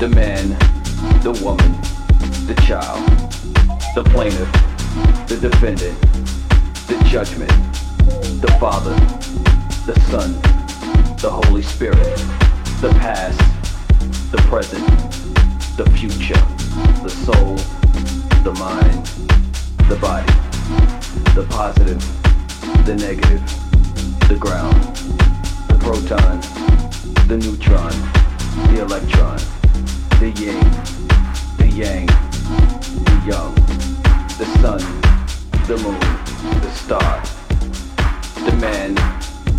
the man, the woman, the child, the plaintiff, the defendant, the judgment, the Father, the Son, the Holy Spirit, the past, the present, the future, the soul, the mind, the body, the positive, the negative, the ground, the proton, the neutron, the electron the yin, the yang, the young, the sun, the moon, the star, the man,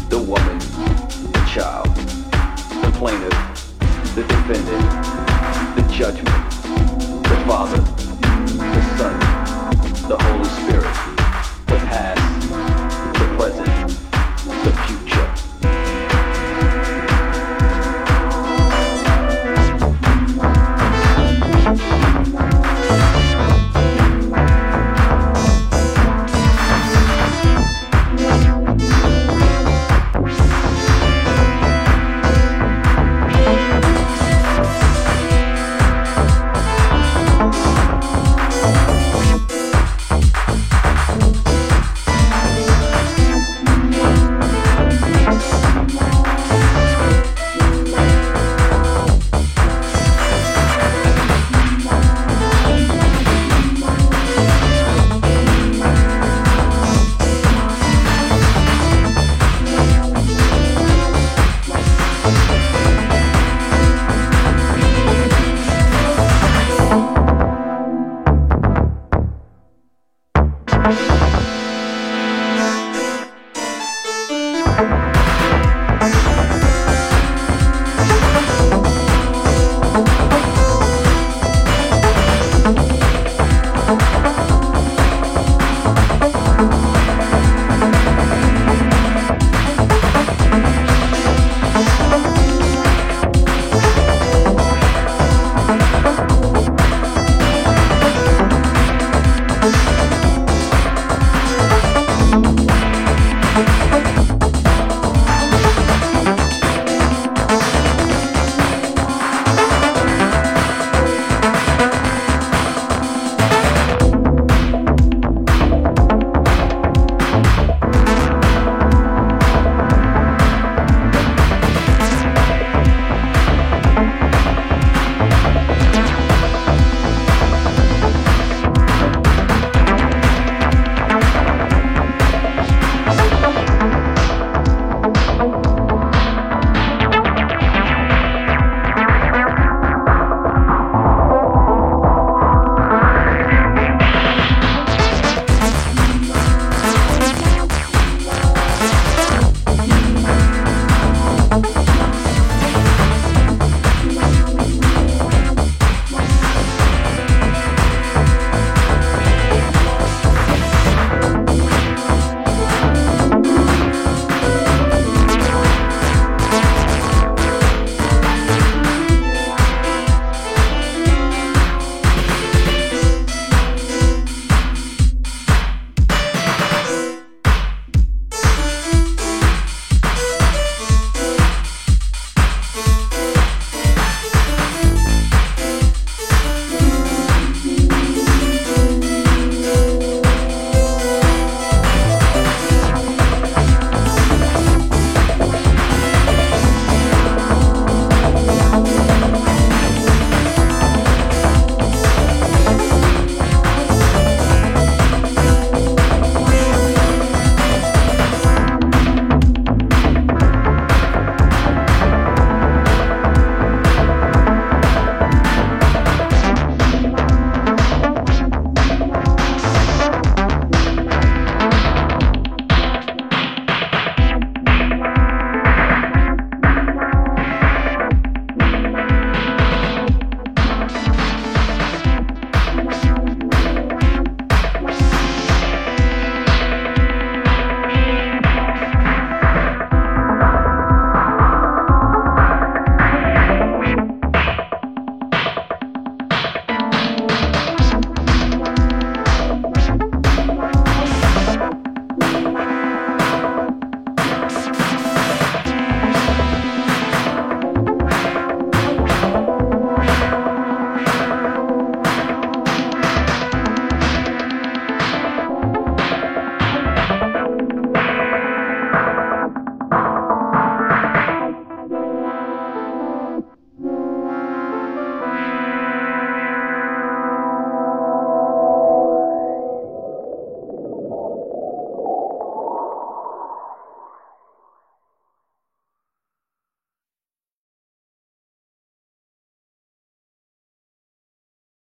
the woman, the child, the plaintiff, the defendant, the judgment, the father, the son, the Holy Spirit. Thank